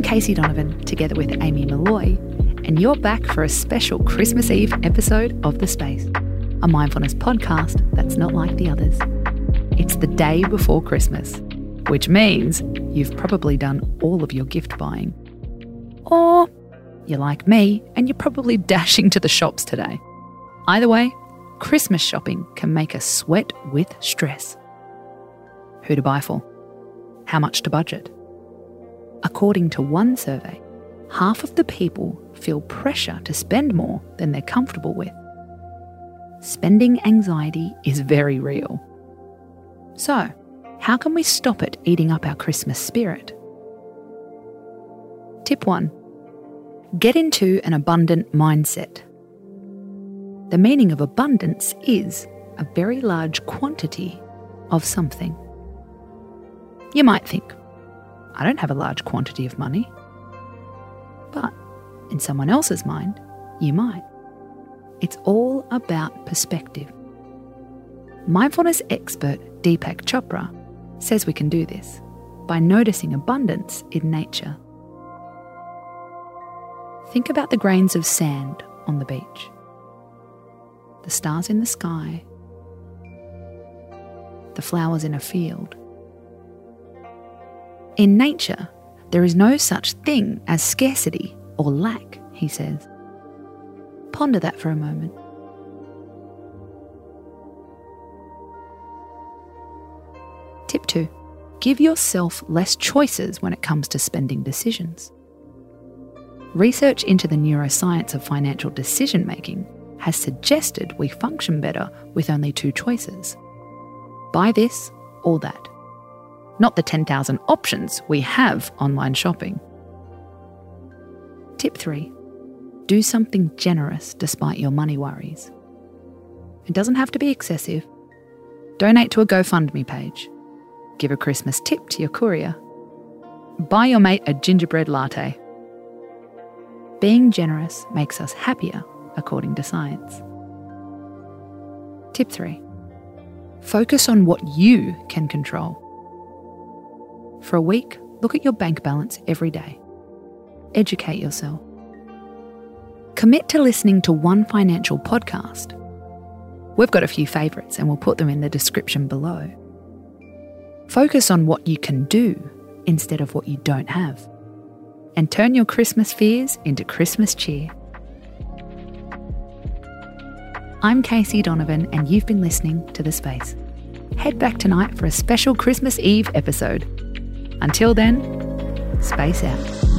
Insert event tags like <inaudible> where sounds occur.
I'm Casey Donovan, together with Amy Molloy, and you're back for a special Christmas Eve episode of The Space, a mindfulness podcast that's not like the others. It's the day before Christmas, which means you've probably done all of your gift buying. Or you're like me and you're probably <laughs> dashing to the shops today. Either way, Christmas shopping can make us sweat with stress. Who to buy for? How much to budget? According to one survey, half of the people feel pressure to spend more than they're comfortable with. Spending anxiety is very real. So, how can we stop it eating up our Christmas spirit? Tip 1 Get into an abundant mindset. The meaning of abundance is a very large quantity of something. You might think, I don't have a large quantity of money. But in someone else's mind, you might. It's all about perspective. Mindfulness expert Deepak Chopra says we can do this by noticing abundance in nature. Think about the grains of sand on the beach, the stars in the sky, the flowers in a field. In nature, there is no such thing as scarcity or lack, he says. Ponder that for a moment. Tip 2 Give yourself less choices when it comes to spending decisions. Research into the neuroscience of financial decision making has suggested we function better with only two choices buy this or that, not the 10,000 options we have online shopping. Tip 3 Do something generous despite your money worries. It doesn't have to be excessive. Donate to a GoFundMe page. Give a Christmas tip to your courier. Buy your mate a gingerbread latte. Being generous makes us happier, according to science. Tip 3 Focus on what you can control. For a week, look at your bank balance every day. Educate yourself. Commit to listening to one financial podcast. We've got a few favourites and we'll put them in the description below. Focus on what you can do instead of what you don't have. And turn your Christmas fears into Christmas cheer. I'm Casey Donovan, and you've been listening to The Space. Head back tonight for a special Christmas Eve episode. Until then, space out.